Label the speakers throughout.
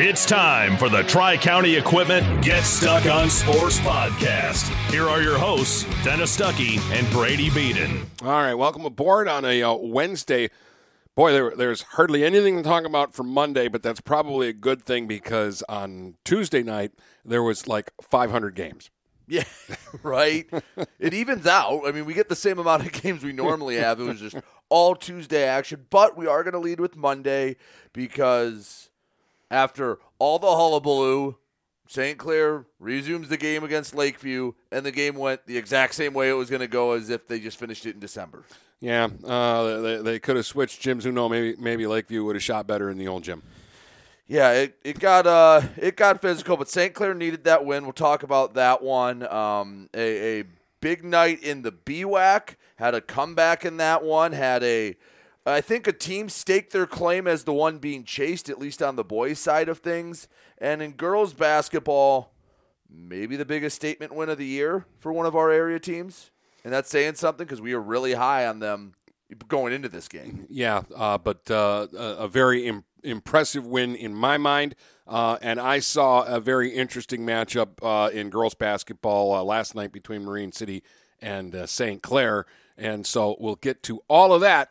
Speaker 1: It's time for the Tri County Equipment Get Stuck on Sports podcast. Here are your hosts, Dennis Stuckey and Brady Beaton.
Speaker 2: All right, welcome aboard on a uh, Wednesday. Boy, there, there's hardly anything to talk about for Monday, but that's probably a good thing because on Tuesday night there was like 500 games.
Speaker 3: Yeah, right. it evens out. I mean, we get the same amount of games we normally have. It was just all Tuesday action, but we are going to lead with Monday because after all the hullabaloo, St. Clair resumes the game against Lakeview, and the game went the exact same way it was going to go as if they just finished it in December.
Speaker 2: Yeah, uh, they, they could have switched gyms. Who know? Maybe maybe Lakeview would have shot better in the old gym.
Speaker 3: Yeah, it, it got uh it got physical, but St. Clair needed that win. We'll talk about that one. Um, a, a big night in the BWAC had a comeback in that one. Had a I think a team staked their claim as the one being chased, at least on the boys' side of things. And in girls basketball, maybe the biggest statement win of the year for one of our area teams. And that's saying something because we are really high on them going into this game.
Speaker 2: Yeah, uh, but uh, a very Im- impressive win in my mind. Uh, and I saw a very interesting matchup uh, in girls basketball uh, last night between Marine City and uh, St. Clair. And so we'll get to all of that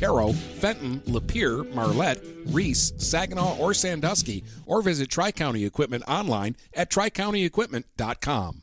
Speaker 4: Caro, Fenton, Lapeer, Marlette, Reese, Saginaw, or Sandusky, or visit Tri County Equipment online at tricountyequipment.com.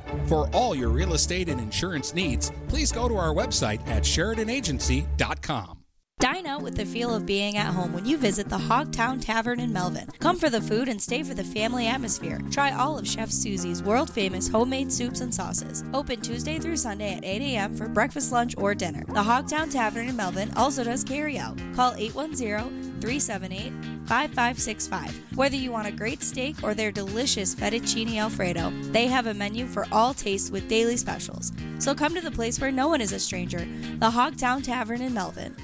Speaker 4: For all your real estate and insurance needs, please go to our website at SheridanAgency.com.
Speaker 5: Dine out with the feel of being at home when you visit the Hogtown Tavern in Melvin. Come for the food and stay for the family atmosphere. Try all of Chef Susie's world famous homemade soups and sauces. Open Tuesday through Sunday at 8 a.m. for breakfast, lunch, or dinner. The Hogtown Tavern in Melvin also does carry out. Call 810 378 5565. Whether you want a great steak or their delicious fettuccine alfredo, they have a menu for all tastes with daily specials. So come to the place where no one is a stranger, the Hogtown Tavern in Melvin.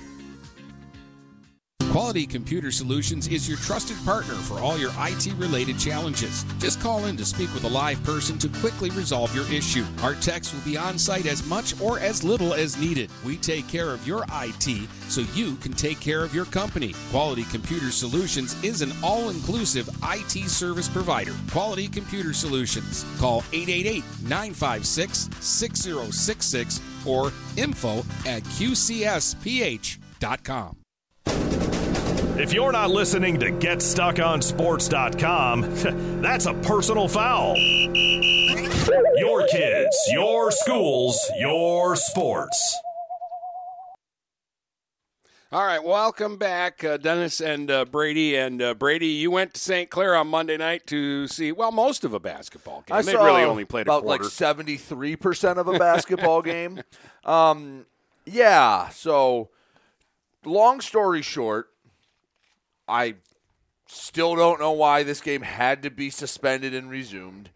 Speaker 4: Quality Computer Solutions is your trusted partner for all your IT related challenges. Just call in to speak with a live person to quickly resolve your issue. Our techs will be on site as much or as little as needed. We take care of your IT so you can take care of your company. Quality Computer Solutions is an all inclusive IT service provider. Quality Computer Solutions. Call 888 956 6066 or info at qcsph.com.
Speaker 1: If you're not listening to GetStuckOnSports.com, that's a personal foul. Your kids, your schools, your sports.
Speaker 2: All right, welcome back, uh, Dennis and uh, Brady. And uh, Brady, you went to St. Clair on Monday night to see well most of a basketball game.
Speaker 3: I
Speaker 2: they
Speaker 3: saw
Speaker 2: really only played
Speaker 3: about
Speaker 2: a
Speaker 3: like seventy three percent of a basketball game. Um, Yeah. So, long story short, I still don't know why this game had to be suspended and resumed.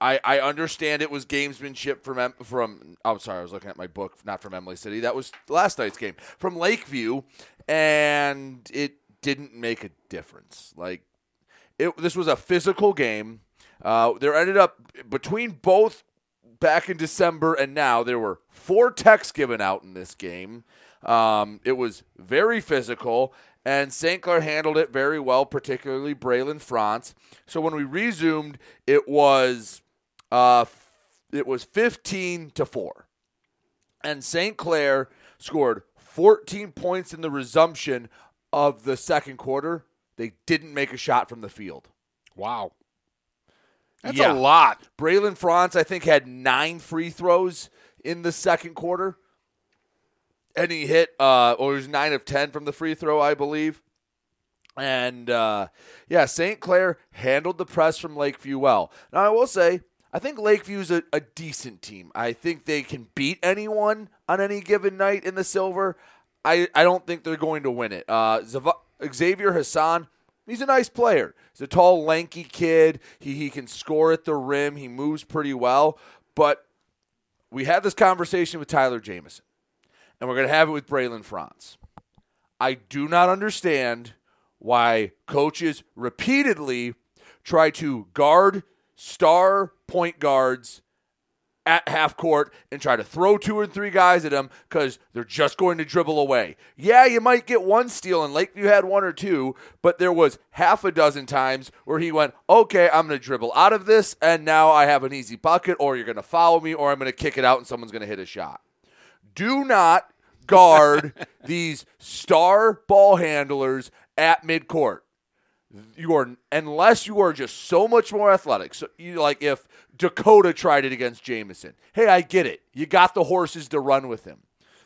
Speaker 3: I, I understand it was gamesmanship from from. I'm sorry, I was looking at my book, not from Imlay City. That was last night's game from Lakeview, and it didn't make a difference. Like it, this was a physical game. Uh, there ended up between both back in December and now there were four techs given out in this game. Um, it was very physical, and St. Clair handled it very well, particularly Braylon France. So when we resumed, it was uh, it was 15 to four, and St. Clair scored 14 points in the resumption of the second quarter. They didn't make a shot from the field.
Speaker 2: Wow. That's
Speaker 3: Yeah.
Speaker 2: a lot.
Speaker 3: Braylon France, I think, had nine free throws in the second quarter. And he hit, uh, or was nine of 10 from the free throw, I believe. And, uh, yeah, St. Clair handled the press from Lakeview well. Now, I will say, I think Lakeview's a, a decent team. I think they can beat anyone on any given night in the silver. I, I don't think they're going to win it. Uh, Xavier Hassan, he's a nice player. He's a tall, lanky kid. He, he can score at the rim. He moves pretty well. But we had this conversation with Tyler Jamison, and we're going to have it with Braylon France. I do not understand why coaches repeatedly try to guard star point guards at half court and try to throw two or three guys at them because they're just going to dribble away. Yeah, you might get one steal, and Lakeview had one or two, but there was half a dozen times where he went, okay, I'm going to dribble out of this, and now I have an easy bucket, or you're going to follow me, or I'm going to kick it out and someone's going to hit a shot. Do not guard these star ball handlers at midcourt you are unless you are just so much more athletic. So you like if Dakota tried it against Jamison. Hey, I get it. You got the horses to run with him.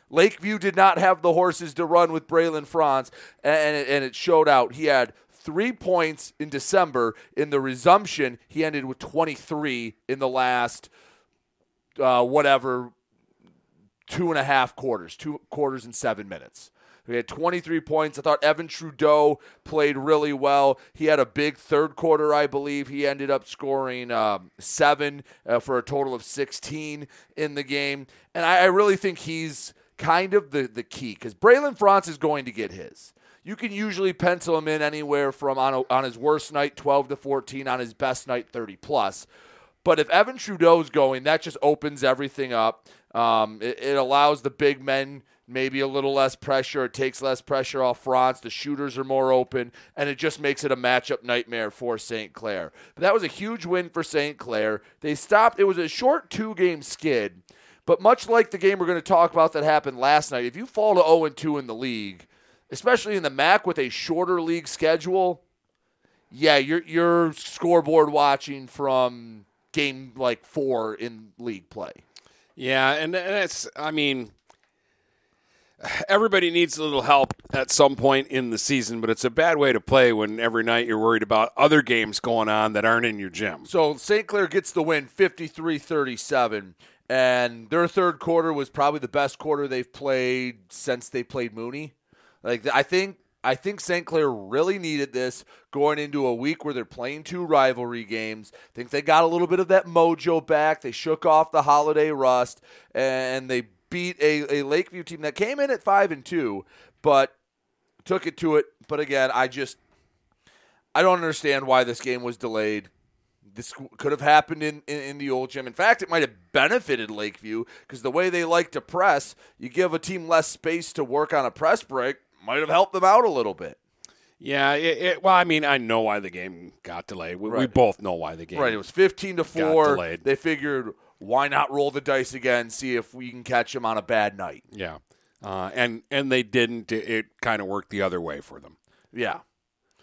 Speaker 3: Lakeview did not have the horses to run with Braylon Franz, and it, and it showed out. He had three points in December. In the resumption, he ended with 23 in the last uh, whatever two and a half quarters, two quarters and seven minutes. He had 23 points. I thought Evan Trudeau played really well. He had a big third quarter, I believe. He ended up scoring um, seven uh, for a total of 16 in the game. And I, I really think he's kind of the, the key because Braylon France is going to get his. You can usually pencil him in anywhere from on, a, on his worst night, 12 to 14, on his best night, 30 plus. But if Evan Trudeau's going, that just opens everything up. Um, it, it allows the big men maybe a little less pressure. It takes less pressure off France. The shooters are more open, and it just makes it a matchup nightmare for St. Clair. But that was a huge win for St. Clair. They stopped. It was a short two game skid, but much like the game we're going to talk about that happened last night, if you fall to 0 2 in the league, especially in the MAC with a shorter league schedule, yeah, you're you're scoreboard watching from game like four in league play.
Speaker 2: Yeah, and, and it's, I mean, everybody needs a little help at some point in the season, but it's a bad way to play when every night you're worried about other games going on that aren't in your gym.
Speaker 3: So St. Clair gets the win 53 37. And their third quarter was probably the best quarter they've played since they played Mooney. Like I think I think St. Clair really needed this going into a week where they're playing two rivalry games. I think they got a little bit of that mojo back. They shook off the holiday rust and they beat a, a Lakeview team that came in at five and two, but took it to it. But again, I just I don't understand why this game was delayed. This could have happened in, in, in the old gym. In fact, it might have benefited Lakeview because the way they like to press, you give a team less space to work on a press break, might have helped them out a little bit.
Speaker 2: Yeah, it, it, well, I mean, I know why the game got delayed. We, we both know why the game.
Speaker 3: Right, it was 15 to 4.
Speaker 2: delayed.
Speaker 3: They figured why not roll the dice again, see if we can catch them on a bad night.
Speaker 2: Yeah, uh, and and they didn't. It, it kind of worked the other way for them.
Speaker 3: Yeah.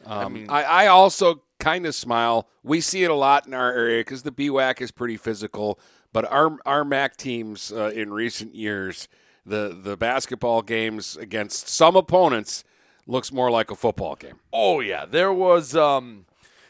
Speaker 2: Um, I,
Speaker 3: mean-
Speaker 2: I, also kind of smile. We see it a lot in our area because the BWAC is pretty physical. But our our MAC teams uh, in recent years, the the basketball games against some opponents looks more like a football game.
Speaker 3: Oh yeah, there was um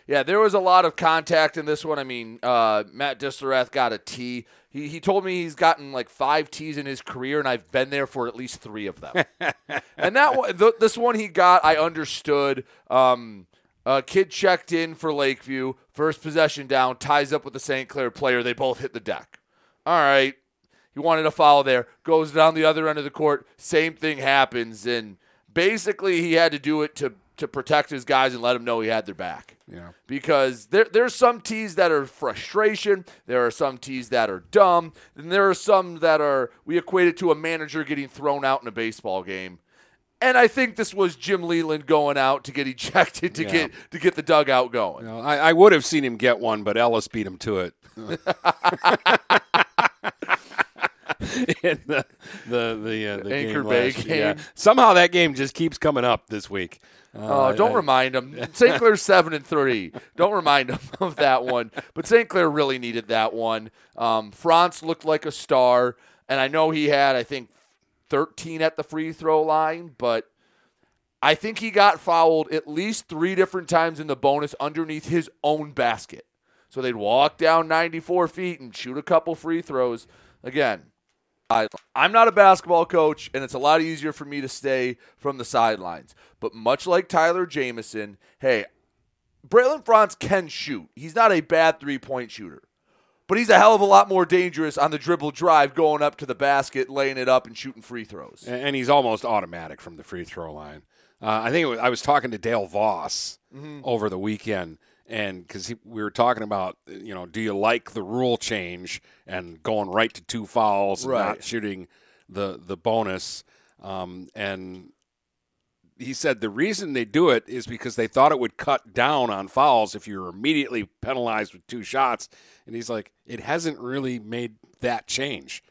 Speaker 3: Yeah, there was a lot of contact in this one. I mean, uh, Matt Disselrath got a T. He, he told me he's gotten like five T's in his career, and I've been there for at least three of them. and that one, th- this one he got, I understood. Um, a kid checked in for Lakeview, first possession down, ties up with the St. Clair player. They both hit the deck. All right, he wanted a foul there, goes down the other end of the court. Same thing happens, and basically he had to do it to to protect his guys and let them know he had their back.
Speaker 2: Yeah.
Speaker 3: Because there there's some tees that are frustration, there are some tees that are dumb, and there are some that are we equate it to a manager getting thrown out in a baseball game. And I think this was Jim Leyland going out to get ejected to
Speaker 2: Yeah.
Speaker 3: get to get the dugout going.
Speaker 2: You know, I, I would have seen him get one, but Ellis beat him to it. In the the the, uh, the
Speaker 3: Anchor
Speaker 2: game
Speaker 3: Bay
Speaker 2: last- yeah. Somehow that game just keeps coming up this week.
Speaker 3: Oh,
Speaker 2: Uh,
Speaker 3: don't
Speaker 2: I-
Speaker 3: remind them. St. Clair's seven and three. Don't remind them of that one. But St. Clair really needed that one. Um, Franz looked like a star, and I know he had, I think, 13 at the free throw line, but I think he got fouled at least three different times in the bonus underneath his own basket. So they'd walk down 94 feet and shoot a couple free throws. Again, I'm not a basketball coach, and it's a lot easier for me to stay from the sidelines. But much like Tyler Jamison, hey, Braylon Franz can shoot. He's not a bad three point shooter, but he's a hell of a lot more dangerous on the dribble drive, going up to the basket, laying it up, and shooting free throws.
Speaker 2: and he's almost automatic from the free throw line. Uh, I think it was, I was talking to Dale Voss
Speaker 3: Mhm.
Speaker 2: over the weekend, and because we were talking about, you know, do you like the rule change and going right to two fouls, and
Speaker 3: Right.
Speaker 2: not shooting the the bonus, um, and he said the reason they do it is because they thought it would cut down on fouls if you're immediately penalized with two shots, and he's like, it hasn't really made that change.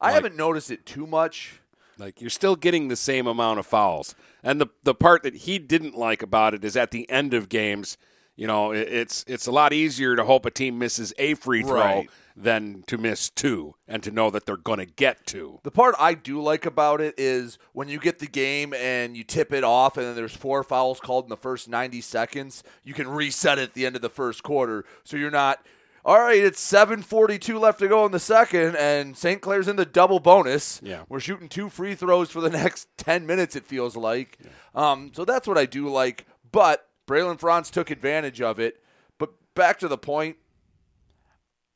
Speaker 3: I haven't noticed it too much.
Speaker 2: Like you're still getting the same amount of fouls. And the the part that he didn't like about it is at the end of games, you know, it, it's it's a lot easier to hope a team misses a free throw
Speaker 3: Right.
Speaker 2: than to miss two and to know that they're going to get two.
Speaker 3: The part I do like about it is when you get the game and you tip it off, and then there's four fouls called in the first 90 seconds, you can reset it at the end of the first quarter. So you're not, all right, it's 7.42 left to go in the second, and St. Clair's in the double bonus.
Speaker 2: Yeah.
Speaker 3: We're shooting two free throws for the next 10 minutes, it feels like. Um, so that's what I do like. But Braylon Franz took advantage of it. But back to the point,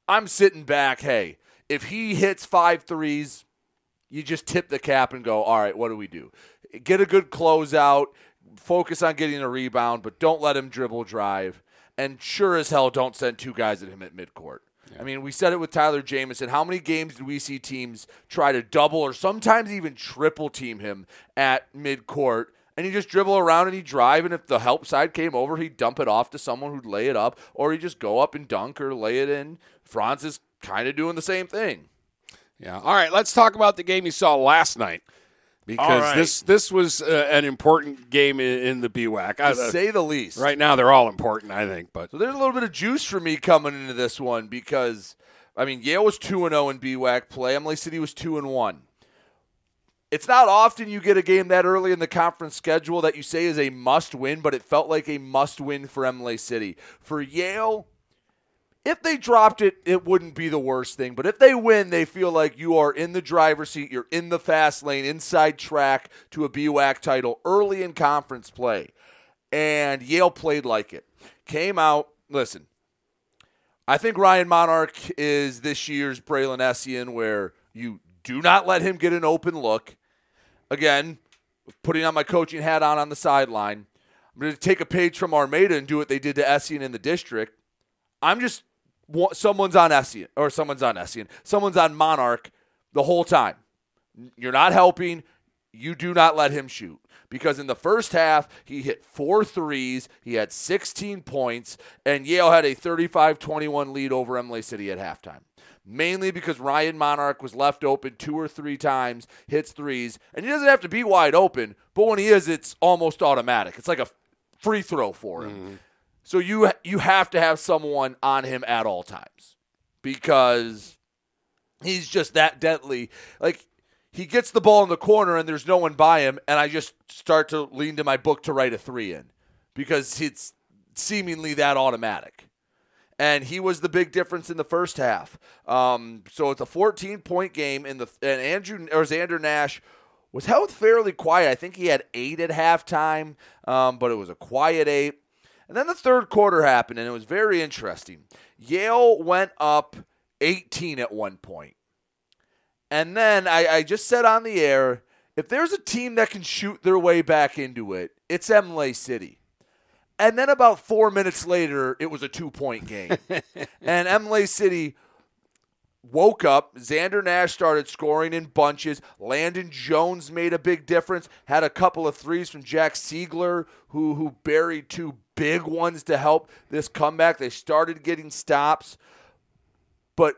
Speaker 3: I'm sitting back. Hey, if he hits five threes, you just tip the cap and go, all right, what do we do? Get a good closeout, focus on getting a rebound, but don't let him dribble drive. And sure as hell, don't send two guys at him at midcourt. I mean, we said it with Tyler Jamison. How many games do we see teams try to double or sometimes even triple team him at midcourt? And he just dribble around and he drive, and if the help side came over, he'd dump it off to someone who'd lay it up, or he'd just go up and dunk or lay it in. Franz is kind of doing the same thing.
Speaker 2: Yeah. All right, let's talk about the game you saw last night. Because
Speaker 3: All right.
Speaker 2: this this was uh, an important game in, in the BWAC.
Speaker 3: To
Speaker 2: Uh,
Speaker 3: say the least.
Speaker 2: Right now, they're all important, I think. But
Speaker 3: So there's a little bit of juice for me coming into this one because I mean Yale was two and zero in BWAC play. Imlay City was two and one. It's not often you get a game that early in the conference schedule that you say is a must win, but it felt like a must win for Imlay City. For Yale, if they dropped it, it wouldn't be the worst thing. But if they win, they feel like you are in the driver's seat. You're in the fast lane, inside track to a BWAC title early in conference play. And Yale played like it. Came out, listen, I think Ryan Monarch is this year's Braylon Essian, where you do not let him get an open look. Again, putting on my coaching hat on on the sideline. I'm going to take a page from Armada and do what they did to Essian in the district. I'm just someone's on Essian or someone's on Essian. Someone's on Monarch the whole time. You're not helping. You do not let him shoot. Because in the first half, he hit four threes. He had 16 points, and Yale had a 35 21 lead over Imlay City at halftime. Mainly because Ryan Monarch was left open two or three times, hits threes, and he doesn't have to be wide open, but when he is, it's almost automatic. It's like a free throw for him. Mm-hmm. So you you have to have someone on him at all times because he's just that deadly. Like he gets the ball in the corner and there's no one by him, and I just start to lean to my book to write a three in because it's seemingly that automatic. And he was the big difference in the first half. Um, so it's a 14 point game in the and Andrew or Xander Nash was held fairly quiet. I think he had eight at halftime, um, but it was a quiet eight. And then the third quarter happened, and it was very interesting. Yale went up 18 at one point. And then I, I just said on the air if there's a team that can shoot their way back into it, it's Imlay City. And then about four minutes later, it was a two point game. and Imlay City woke up. Xander Nash started scoring in bunches. Landon Jones made a big difference. Had a couple of threes from Jack Siegler, who who buried two big ones to help this comeback. They started getting stops, but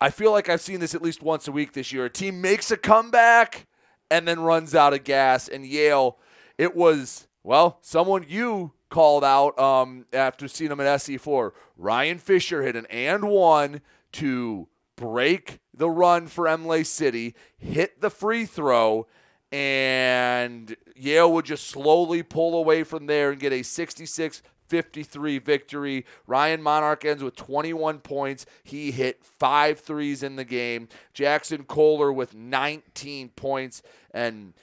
Speaker 3: I feel like I've seen this at least once a week this year. A team makes a comeback and then runs out of gas. And Yale, it was well, someone you called out um, after seeing them at SC4. Ryan Fisher hit an and one to break the run for Imlay City, hit the free throw, and Yale would just slowly pull away from there and get a 66 53 victory. Ryan Monarch ends with 21 points. He hit five threes in the game. Jackson Kohler with 19 points. And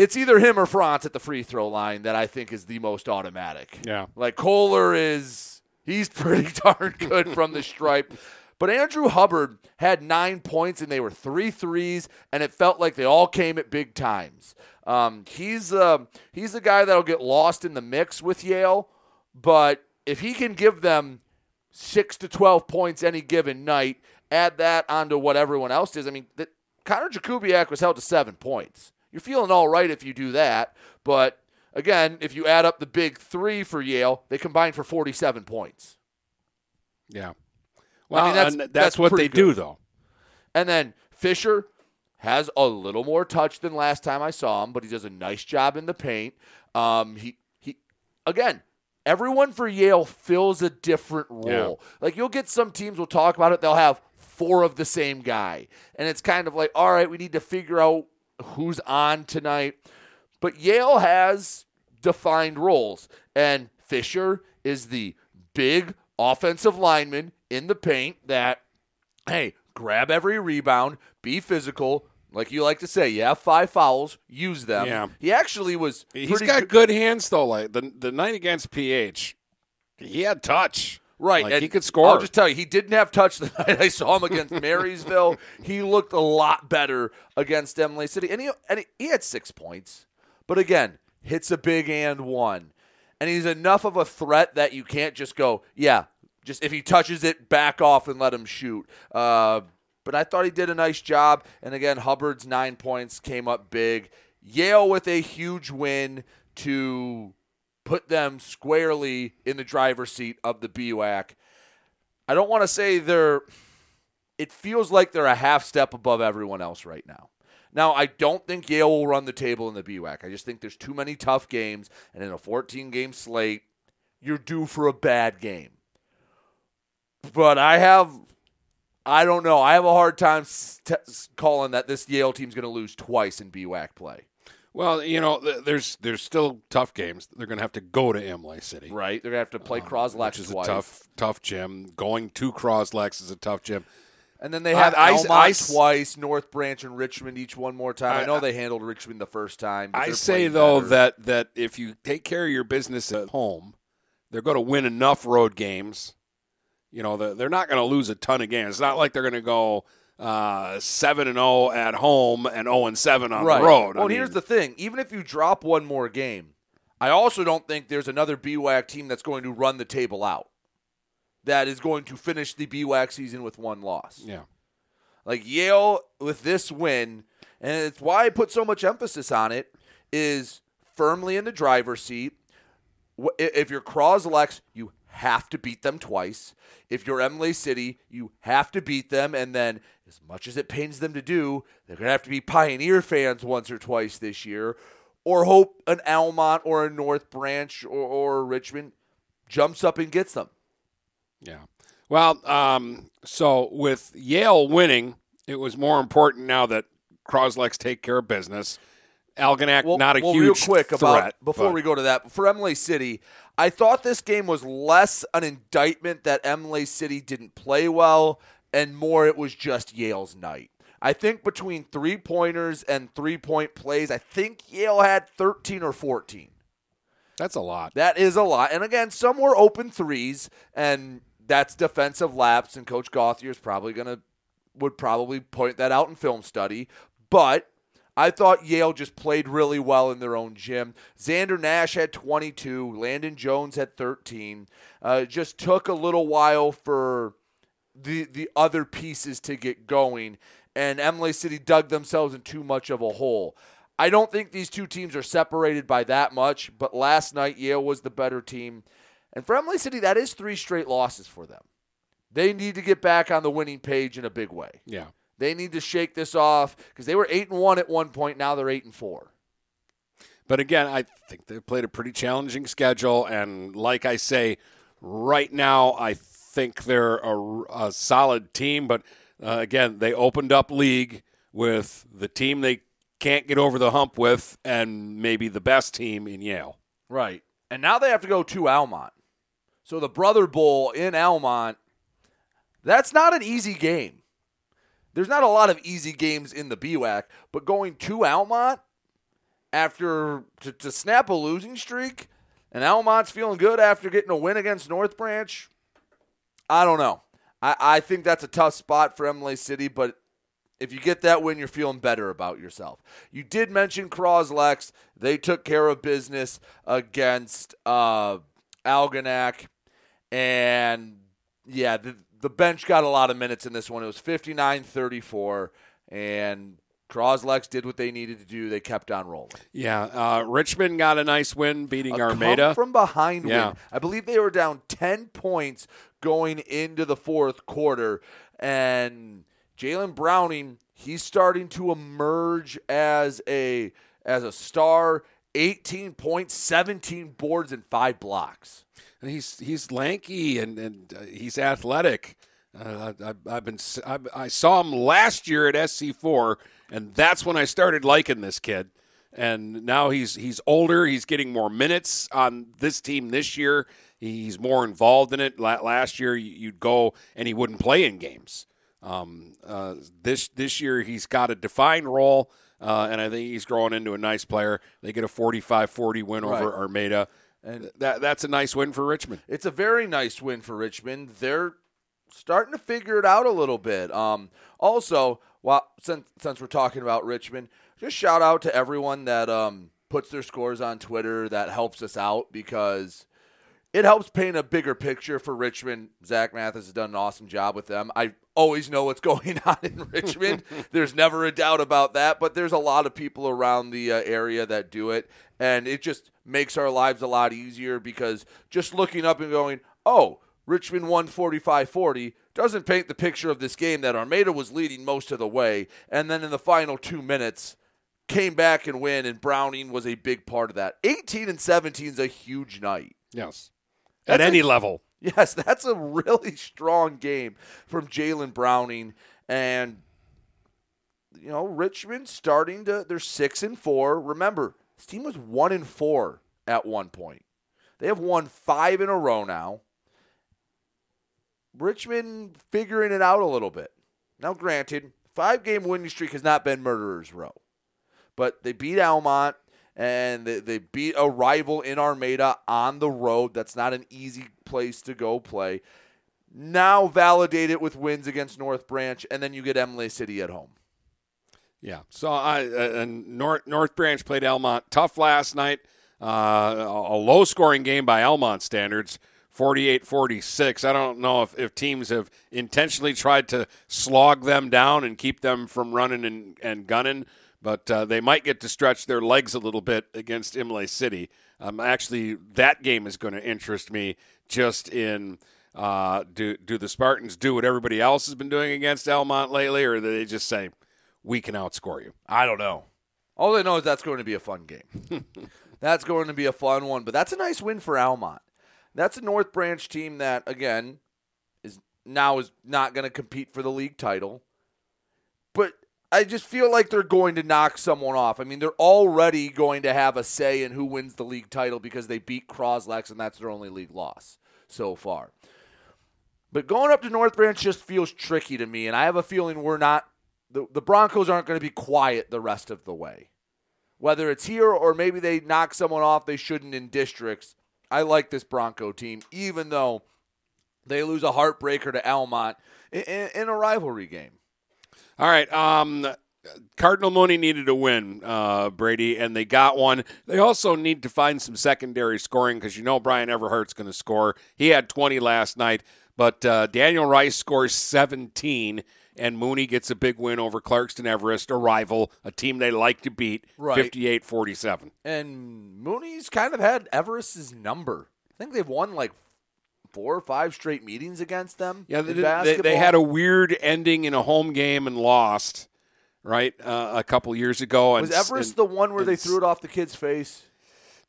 Speaker 3: it's either him or France at the free throw line that I think is the most automatic.
Speaker 2: Yeah.
Speaker 3: Like Kohler is, he's pretty darn good from the stripe. But Andrew Hubbard had nine points and they were three threes, and it felt like they all came at big times. Um, he's uh, he's the guy that'll get lost in the mix with Yale, but if he can give them six to twelve points any given night, add that onto what everyone else does. I mean, the, Connor Jakubiak was held to seven points. You're feeling all right if you do that, but again, if you add up the big three for Yale, they combine for 47 points.
Speaker 2: Yeah.
Speaker 3: Well, I mean, that's,
Speaker 2: that's,
Speaker 3: that's
Speaker 2: what they
Speaker 3: pretty
Speaker 2: do, though.
Speaker 3: And then Fisher has a little more touch than last time I saw him, but he does a nice job in the paint. Um, he he again, everyone for Yale fills a different role. Like you'll get some teams will talk about it, they'll have four of the same guy. And it's kind of like, all right, we need to figure out who's on tonight. But Yale has defined roles. And Fisher is the big offensive lineman in the paint that, hey, grab every rebound, be physical. Like you like to say, you have five fouls, use them.
Speaker 2: Yeah.
Speaker 3: He actually was.
Speaker 2: He's got
Speaker 3: good.
Speaker 2: good hands, though. Like the, the night against PH, he had touch.
Speaker 3: Right,
Speaker 2: Like,
Speaker 3: and
Speaker 2: he could score.
Speaker 3: I'll just tell you, he didn't have touch the night I saw him against Marysville. He looked a lot better against Imlay City, and he and he, he had six points. But again, hits a big and one, and he's enough of a threat that you can't just go, yeah, just if he touches it, back off and let him shoot. Uh, but I thought he did a nice job, and again, Hubbard's nine points came up big. Yale with a huge win to put them squarely in the driver's seat of the BWAC. I don't want to say they're. It feels like they're a half step above everyone else right now. Now, I don't think Yale will run the table in the BWAC. I just think there's too many tough games, and in a 14 game slate, you're due for a bad game. But I have, I don't know, I have a hard time s- t- calling that this Yale team's going to lose twice in BWAC play.
Speaker 2: Well, you know, th- there's there's still tough games. They're going to have to go to Imlay City,
Speaker 3: Right? They're going to have to play um, Croslex
Speaker 2: which is
Speaker 3: twice.
Speaker 2: a tough tough gym. Going to Croslex is a tough gym.
Speaker 3: And then they have
Speaker 2: I- I-
Speaker 3: Almont
Speaker 2: I-
Speaker 3: twice, North Branch and Richmond each one more time. I,
Speaker 2: I-
Speaker 3: know they handled Richmond the first time.
Speaker 2: I say though
Speaker 3: better.
Speaker 2: that that if you take care of your business at home, they're going to win enough road games. You know, they're, they're not going to lose a ton of games. It's not like they're going to go Uh, seven and zero at home and zero and seven on
Speaker 3: right.
Speaker 2: the road.
Speaker 3: Well,
Speaker 2: I mean,
Speaker 3: here's the thing: even if you drop one more game, I also don't think there's another BWAC team that's going to run the table out. That is going to finish the BWAC season with one loss.
Speaker 2: yeah.
Speaker 3: Like Yale with this win, and it's why I put so much emphasis on it, is firmly in the driver's seat. If you're Croslex, you have to beat them twice. If you're Imlay City, you have to beat them, and then as much as it pains them to do, they're gonna have to be Pioneer fans once or twice this year, or hope an Almont or a North Branch or, or Richmond jumps up and gets them.
Speaker 2: Yeah. Well, um, so with Yale winning, it was more important now that Croslex take care of business. Algonac,
Speaker 3: well,
Speaker 2: not a
Speaker 3: well,
Speaker 2: huge
Speaker 3: real quick
Speaker 2: threat.
Speaker 3: about before
Speaker 2: but-
Speaker 3: we go to that for Imlay City. I thought this game was less an indictment that Imlay City didn't play well, and more it was just Yale's night. I think between three pointers and three point plays, I think Yale had 13 or 14.
Speaker 2: That's a lot.
Speaker 3: That is a lot. And again, some were open threes, and that's defensive laps, and Coach Gauthier is probably gonna would probably point that out in film study. But I thought Yale just played really well in their own gym. Xander Nash had 22. Landon Jones had 13. Uh, just took a little while for the the other pieces to get going, and Imlay City dug themselves in too much of a hole. I don't think these two teams are separated by that much, but last night Yale was the better team. And for Imlay City, that is three straight losses for them. They need to get back on the winning page in a big way.
Speaker 2: Yeah.
Speaker 3: They need to shake this off because they were eight and one at one point. Now they're eight and four.
Speaker 2: But again, I think they've played a pretty challenging schedule, and like I say, right now I think they're a, a solid team. But uh, again, they opened up league with the team they can't get over the hump with, and maybe the best team in Yale.
Speaker 3: Right. And now they have to go to Almont. So the Brother Bowl in Almont, that's not an easy game. There's not a lot of easy games in the BWAC, but going to Almont after to, to snap a losing streak, and Almont's feeling good after getting a win against North Branch, I don't know. I, I think that's a tough spot for Imlay City, but if you get that win, you're feeling better about yourself. You did mention Croslex. They took care of business against uh, Algonac. And yeah, the, the bench got a lot of minutes in this one. It was 59 34. And Croslex did what they needed to do. They kept on rolling.
Speaker 2: Yeah, uh, Richmond got a nice win, beating
Speaker 3: A
Speaker 2: Armada.
Speaker 3: from behind
Speaker 2: Yeah.
Speaker 3: win. I believe they were down 10 points going into the fourth quarter. And Jalen Browning, he's starting to emerge as a as a star. 18 points, 17 boards, and five blocks.
Speaker 2: And He's he's lanky and and uh, he's athletic. Uh, I, I've been I, I saw him last year at SC4, and that's when I started liking this kid. And now he's he's older. He's getting more minutes on this team this year. He's more involved in it. Last year, you- you'd go and he wouldn't play in games. Um, uh, this this year, he's got a defined role, uh, and I think he's growing into a nice player. They get a 45-40 win over
Speaker 3: Right.
Speaker 2: Armada.
Speaker 3: And
Speaker 2: that that's a nice win for Richmond.
Speaker 3: It's a very nice win for Richmond. They're starting to figure it out a little bit. Um, also, while since since we're talking about Richmond, just shout out to everyone that um, puts their scores on Twitter that helps us out because it helps paint a bigger picture for Richmond. Zach Mathis has done an awesome job with them. I always know what's going on in Richmond. there's never a doubt about that, but there's a lot of people around the uh, area that do it, and it just makes our lives a lot easier because just looking up and going, oh, Richmond won 45-40 doesn't paint the picture of this game that Armada was leading most of the way, and then in the final two minutes came back and win, and Browning was a big part of that. 18 and 17 is a huge night.
Speaker 2: Yes. At
Speaker 3: That's
Speaker 2: any level.
Speaker 3: Yes, that's a really strong game from Jalen Browning. And, you know, Richmond starting to, they're six and four. Remember, this team was one and four at one point. They have won five in a row now. Richmond figuring it out a little bit. Now, granted, five game winning streak has not been Murderers Row, but they beat Almont and they, they beat a rival in Armada on the road. That's not an easy place to go play. Now validate it with wins against North Branch, and then you get Imlay City at home.
Speaker 2: Yeah. So I uh, and North North Branch played Almont tough last night. Uh, a low scoring game by Almont standards. 48-46. I don't know if, if teams have intentionally tried to slog them down and keep them from running and, and gunning, but uh, they might get to stretch their legs a little bit against Imlay City. Um, actually, that game is going to interest me just in uh, do, do the Spartans do what everybody else has been doing against Almont lately, or do they just say, we can outscore you?
Speaker 3: I don't know. All I know is that's going to be a fun game. that's going to be a fun one, but that's a nice win for Almont. That's a North Branch team that, again, is now is not going to compete for the league title. I just feel like they're going to knock someone off. I mean, they're already going to have a say in who wins the league title because they beat Croslex, and that's their only league loss so far. But going up to North Branch just feels tricky to me, and I have a feeling we're not. The, the Broncos aren't going to be quiet the rest of the way. Whether it's here or maybe they knock someone off they shouldn't in districts, I like this Bronco team, even though they lose a heartbreaker to Almont in, in a rivalry game.
Speaker 2: All right. Um, Cardinal Mooney needed a win, uh, Brady, and they got one. They also need to find some secondary scoring because you know Brian Everhart's going to score. He had 20 last night, but uh, Daniel Rice scores 17, and Mooney gets a big win over Clarkston Everest, a rival, a team they like to beat,
Speaker 3: Right.
Speaker 2: 58 47.
Speaker 3: And Mooney's kind of had Everest's number. I think they've won like four or five straight meetings against them.
Speaker 2: Yeah, they, they,
Speaker 3: basketball.
Speaker 2: they had a weird ending in a home game and lost, right, uh, a couple years ago. And,
Speaker 3: Was Everest
Speaker 2: and-
Speaker 3: the one where they threw it off the kid's face?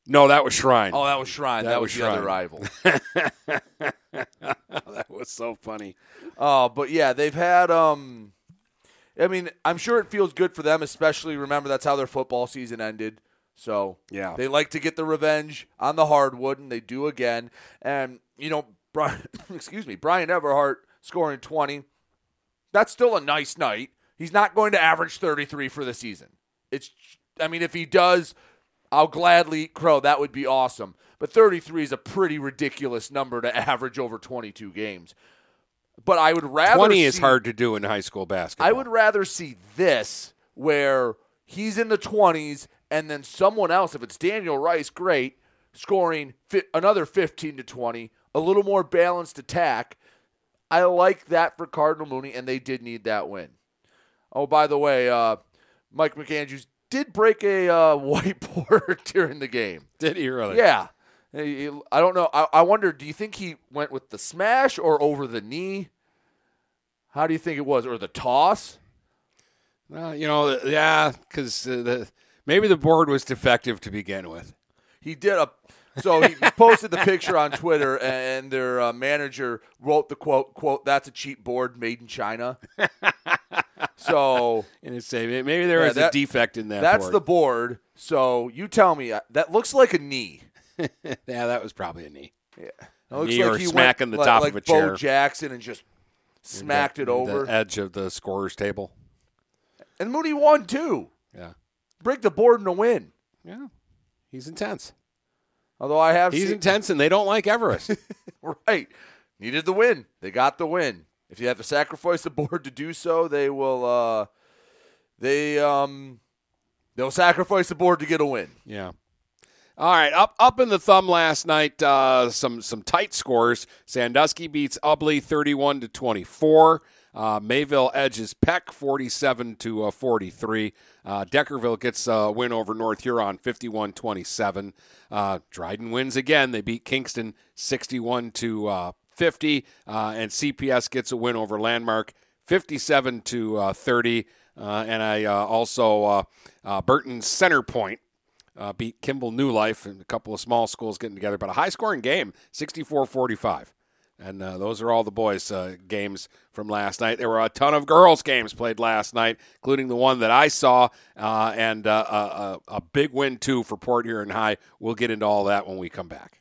Speaker 2: No, that was Shrine.
Speaker 3: Oh, that was Shrine. That,
Speaker 2: That
Speaker 3: was,
Speaker 2: was
Speaker 3: the other rival.
Speaker 2: that was so funny.
Speaker 3: Oh, but yeah, they've had. um I mean, I'm sure it feels good for them, especially remember that's how their football season ended. So
Speaker 2: Yeah.
Speaker 3: they like to get the revenge on the hardwood, and they do again. And you know, Brian, excuse me, Brian Everhart scoring 20. That's still a nice night. He's not going to average 33 for the season. It's, I mean, if he does, I'll gladly crow. That would be awesome. But 33 is a pretty ridiculous number to average over 22 games. But I would rather
Speaker 2: 20 is
Speaker 3: see-
Speaker 2: hard to do in high school basketball.
Speaker 3: I would rather see this where he's in the 20s and then someone else, if it's Daniel Rice, great, scoring fi- another 15 to 20, a little more balanced attack. I like that for Cardinal Mooney, and they did need that win. Oh, by the way, uh, Mike McAndrews did break a uh, whiteboard during the game.
Speaker 2: Did he really?
Speaker 3: Yeah. I don't know. I, I wonder, do you think he went with the smash or over the knee? How do you think it was? Or the toss?
Speaker 2: Well, you know, yeah, because the maybe the board was defective to begin with.
Speaker 3: He did a. So he posted the picture on Twitter, and their uh, manager wrote the quote: "quote That's a cheap board made in China." so
Speaker 2: And it's say maybe there
Speaker 3: Yeah,
Speaker 2: was
Speaker 3: that-
Speaker 2: a defect in that.
Speaker 3: that's
Speaker 2: board.
Speaker 3: the board. So you tell me uh, that looks like a knee.
Speaker 2: yeah, that was probably a knee.
Speaker 3: Yeah, it looks
Speaker 2: knee
Speaker 3: like
Speaker 2: or
Speaker 3: he went
Speaker 2: smacking the top
Speaker 3: like
Speaker 2: of a
Speaker 3: Bo
Speaker 2: chair.
Speaker 3: Jackson and just smacked
Speaker 2: The-
Speaker 3: it over.
Speaker 2: the edge of the scorer's table.
Speaker 3: And Mooney won too.
Speaker 2: Yeah,
Speaker 3: Break the board and a win.
Speaker 2: yeah, he's intense.
Speaker 3: Although I have
Speaker 2: He's
Speaker 3: seen,
Speaker 2: intense, and they don't like Everest.
Speaker 3: right. Needed the win. They got the win. If you have to sacrifice the board to do so, they will. Uh, they um, they'll sacrifice the board to get a win.
Speaker 2: Yeah. All right, up up in the thumb last night. Uh, some some tight scores. Sandusky beats Ubly thirty-one to twenty-four. Uh, Mayville edges Peck forty-seven to uh, forty-three. Uh, Deckerville gets a win over North Huron 51-27. Uh, Dryden wins again. They beat Kingston sixty-one to uh, fifty, uh, and CPS gets a win over Landmark fifty-seven to uh, thirty. Uh, and I also Burton Center Point beat Kimball New Life and a couple of small schools getting together, but a high scoring game, 64 45. And uh, those are all the boys' uh, games from last night. There were a ton of girls' games played last night, including the one that I saw, uh, and uh, a, a, a big win, too, for Port Huron High. We'll get into all that when we come back.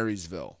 Speaker 6: Marysville.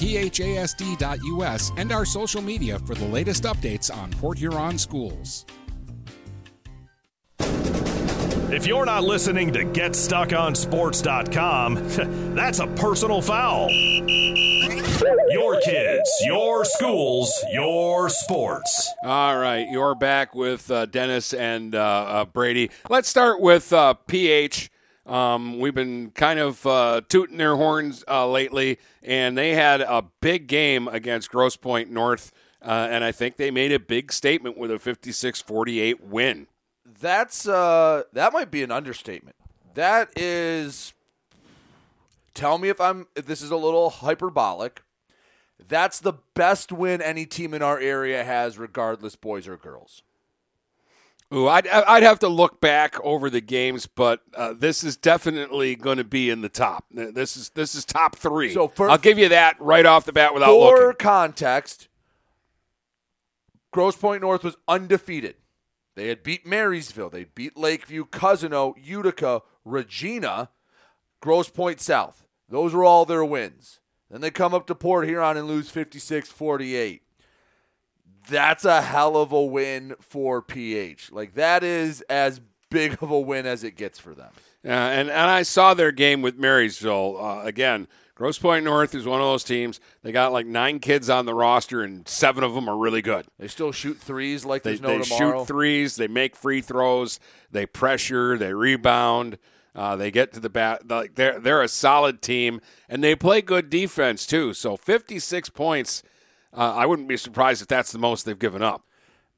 Speaker 4: www.phasd.us and our social media for the latest updates on Port Huron schools.
Speaker 1: If you're not listening to GetStuckOnSports.com, that's a personal foul. Your kids, your schools, your sports.
Speaker 2: All right, you're back with uh, Dennis and uh, uh, Brady. Let's start with uh, PH. Um, we've been kind of uh, tooting their horns uh, lately, and they had a big game against Grosse Pointe North, and I think they made a big statement with a 56 48 win.
Speaker 3: That's uh, that might be an understatement. That is. Tell me if I'm if this is a little hyperbolic. That's the best win any team in our area has, regardless boys or girls.
Speaker 2: Ooh, I'd I'd have to look back over the games, but uh, this is definitely going to be in the top. This is this is top three. So for, I'll give you that right off the bat without
Speaker 3: for
Speaker 2: looking.
Speaker 3: context, Grosse Pointe North was undefeated. They had beat Marysville, they beat Lakeview, Cousino, Utica, Regina, Grosse Pointe South. Those were all their wins. Then they come up to Port Huron and lose 56 48. That's a hell of a win for PH. Like, that is as big of a win as it gets for them.
Speaker 2: Yeah, and, and I saw their game with Marysville. Uh, again, Grosse Pointe North is one of those teams. They got like nine kids on the roster, and seven of them are really good.
Speaker 3: They still shoot threes like
Speaker 2: they,
Speaker 3: there's no
Speaker 2: they
Speaker 3: tomorrow.
Speaker 2: shoot threes. They make free throws. They pressure. They rebound. Uh, they get to the bat. Like they're they're a solid team, and they play good defense too. So 56 points. Uh, I wouldn't be surprised if that's the most they've given up.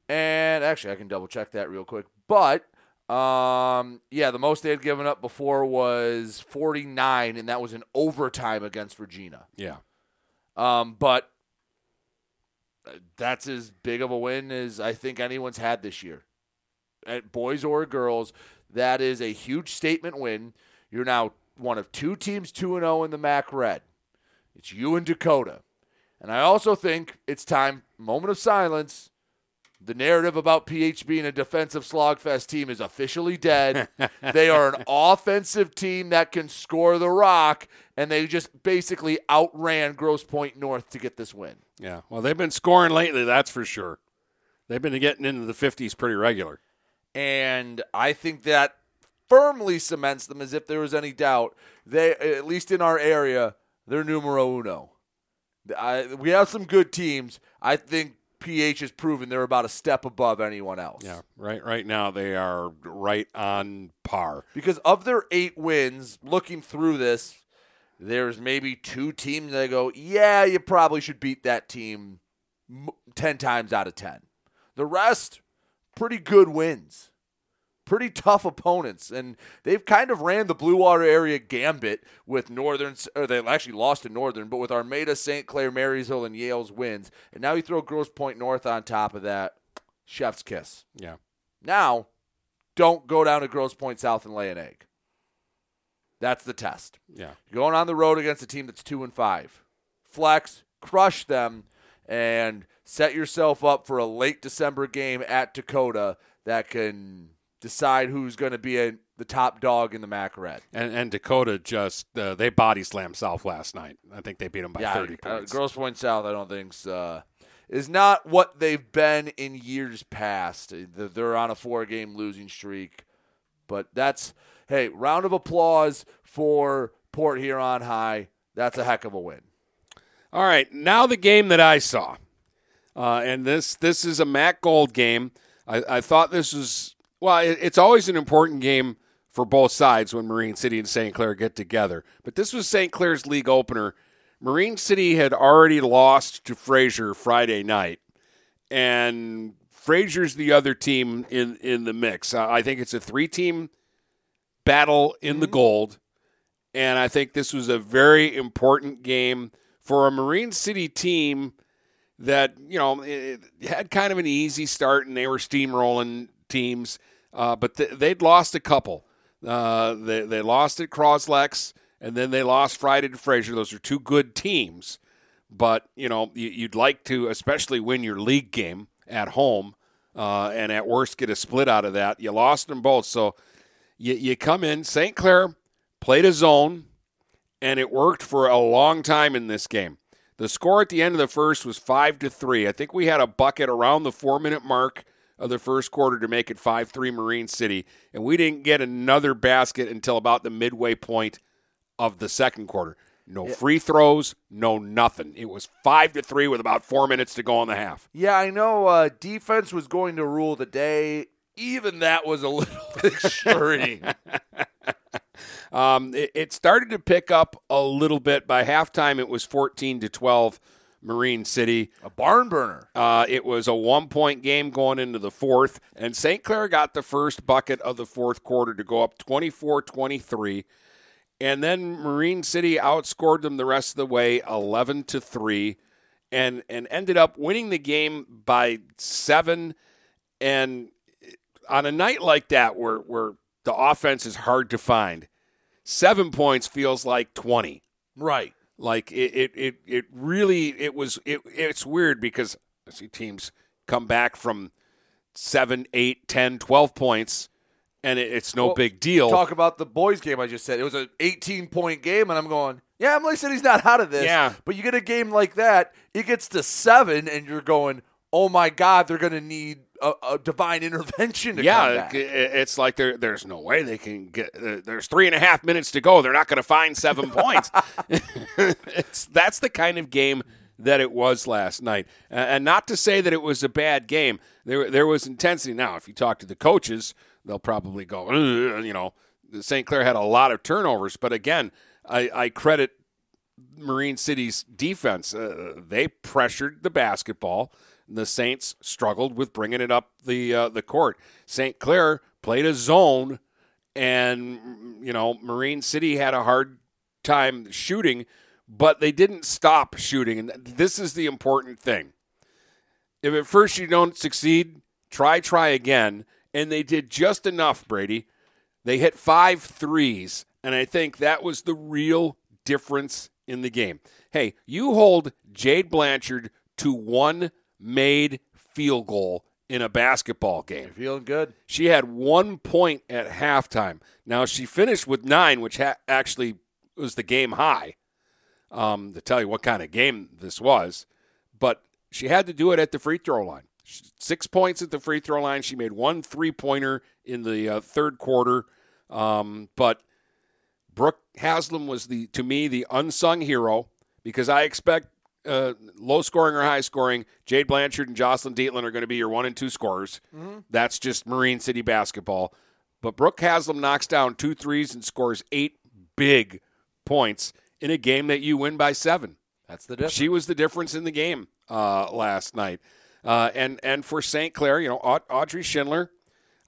Speaker 3: And actually, I can double check that real quick. But um, yeah, the most they had given up before was 49, and that was in overtime against Regina.
Speaker 2: Yeah.
Speaker 3: Um, but that's as big of a win as I think anyone's had this year. At boys or girls, that is a huge statement win. You're now one of two teams 2 and 0 in the MAC Red. It's you and Dakota. And I also think it's time, moment of silence. The narrative about PH being a defensive slogfest team is officially dead. they are an offensive team that can score the rock, and they just basically outran Grosse Pointe North to get this win.
Speaker 2: Yeah, well, they've been scoring lately, that's for sure. They've been getting into the 50s pretty regular.
Speaker 3: And I think that firmly cements them as if there was any doubt. They, at least in our area, they're numero uno. I, we have some good teams. I think PH has proven they're about a step above anyone else.
Speaker 2: Yeah, right. Right now they are right on par.
Speaker 3: Because of their eight wins, looking through this, there's maybe two teams that go, yeah, you probably should beat that team 10 times out of 10. The rest, pretty good wins. Pretty tough opponents. And they've kind of ran the Blue Water area gambit with Northern, or they actually lost to Northern, but with Armada, St. Clair, Marysville, and Yale's wins. And now you throw Grosse Pointe North on top of that. Chef's kiss.
Speaker 2: Yeah.
Speaker 3: Now, don't go down to Grosse Pointe South and lay an egg. That's the test.
Speaker 2: Yeah.
Speaker 3: You're going on the road against a team that's two and five. Flex, crush them, and set yourself up for a late December game at Dakota that can decide who's going to be a, the top dog in the MAC Red.
Speaker 2: And, and Dakota just uh, they body slammed South last night. I think they beat them by
Speaker 3: yeah,
Speaker 2: 30
Speaker 3: uh,
Speaker 2: points.
Speaker 3: Grosse Pointe South, I don't think uh, is not what they've been in years past. Uh, They're on a four-game losing streak, but that's hey, round of applause for Port Huron High. That's a heck of a win.
Speaker 2: All right, now the game that I saw, uh, and this this is a Mac Gold game. I, I thought this was well. It's always an important game for both sides when Marine City and St. Clair get together. But this was St. Clair's league opener. Marine City had already lost to Fraser Friday night, and Fraser's the other team in in the mix. I think it's a three team battle in the mm-hmm. gold. And I think this was a very important game for a Marine City team that, you know, had kind of an easy start and they were steamrolling teams, uh, but th- they'd lost a couple. Uh, they, they lost at Croslex and then they lost Friday to Fraser. Those are two good teams. But, you know, you, you'd like to, especially win your league game at home uh, and at worst get a split out of that. You lost them both. So, you, you come in, St. Clair played a zone, and it worked for a long time in this game. The score at the end of the first was five to three. I think we had a bucket around the four minute mark of the first quarter to make it five three Marine City, and we didn't get another basket until about the midway point of the second quarter. No free throws, no nothing. It was five to three with about four minutes to go in the half.
Speaker 3: Yeah, I know uh, defense was going to rule the day. Even that was a little extreme.
Speaker 2: Um, it, it started to pick up a little bit. By halftime, it was 14 to 12, Marine City.
Speaker 3: A barn burner.
Speaker 2: Uh, it was a one point game going into the fourth, and St. Clair got the first bucket of the fourth quarter to go up 24 23. And then Marine City outscored them the rest of the way 11 to 3 and and ended up winning the game by 7 and on a night like that where where the offense is hard to find 7 points feels like 20
Speaker 3: right
Speaker 2: like it it it, it really it was it, it's weird because I see teams come back from 7 8 10 12 points and it, it's no
Speaker 3: Well,
Speaker 2: big deal
Speaker 3: Talk about the boys game I just said. It was an 18 point game, and I'm going, yeah, Imlay City's not out of this.
Speaker 2: Yeah.
Speaker 3: But you get a game like that, it gets to seven, and you're going, oh my God, they're going to need a, a divine intervention to come
Speaker 2: yeah, it's like there, there's no way they can get. There's three and a half minutes to go. They're not going to find seven points. it's that's the kind of game that it was last night, and not to say that it was a bad game. There, there was intensity. Now, if you talk to the coaches, they'll probably go, you know, St. Clair had a lot of turnovers, but again, I, I credit Marine City's defense. Uh, they pressured the basketball. The Saints struggled with bringing it up the uh, the court. St. Clair played a zone, and you know Marine City had a hard time shooting, but they didn't stop shooting. And this is the important thing. If at first you don't succeed, try, try again. And they did just enough, Brady. They hit five threes, and I think that was the real difference in the game. Hey, you hold Jade Blanchard to one made field goal in a basketball game.
Speaker 3: feeling good.
Speaker 2: She had one point at halftime. Now she finished with nine, which ha- actually was the game high. Um, to tell you what kind of game this was, but she had to do it at the free throw line. Six points at the free throw line. She made one three pointer in the uh, third quarter. Um, but Brooke Haslam was the to me the unsung hero because I expect uh, low scoring or high scoring. Jade Blanchard and Jocelyn Dietland are going to be your one and two scorers.
Speaker 3: Mhm.
Speaker 2: That's just Marine City basketball. But Brooke Haslam knocks down two threes and scores eight big points in a game that you win by seven.
Speaker 3: That's the difference.
Speaker 2: She was the difference in the game uh, last night. Uh, and and for St. Clair, you know, Audrey Schindler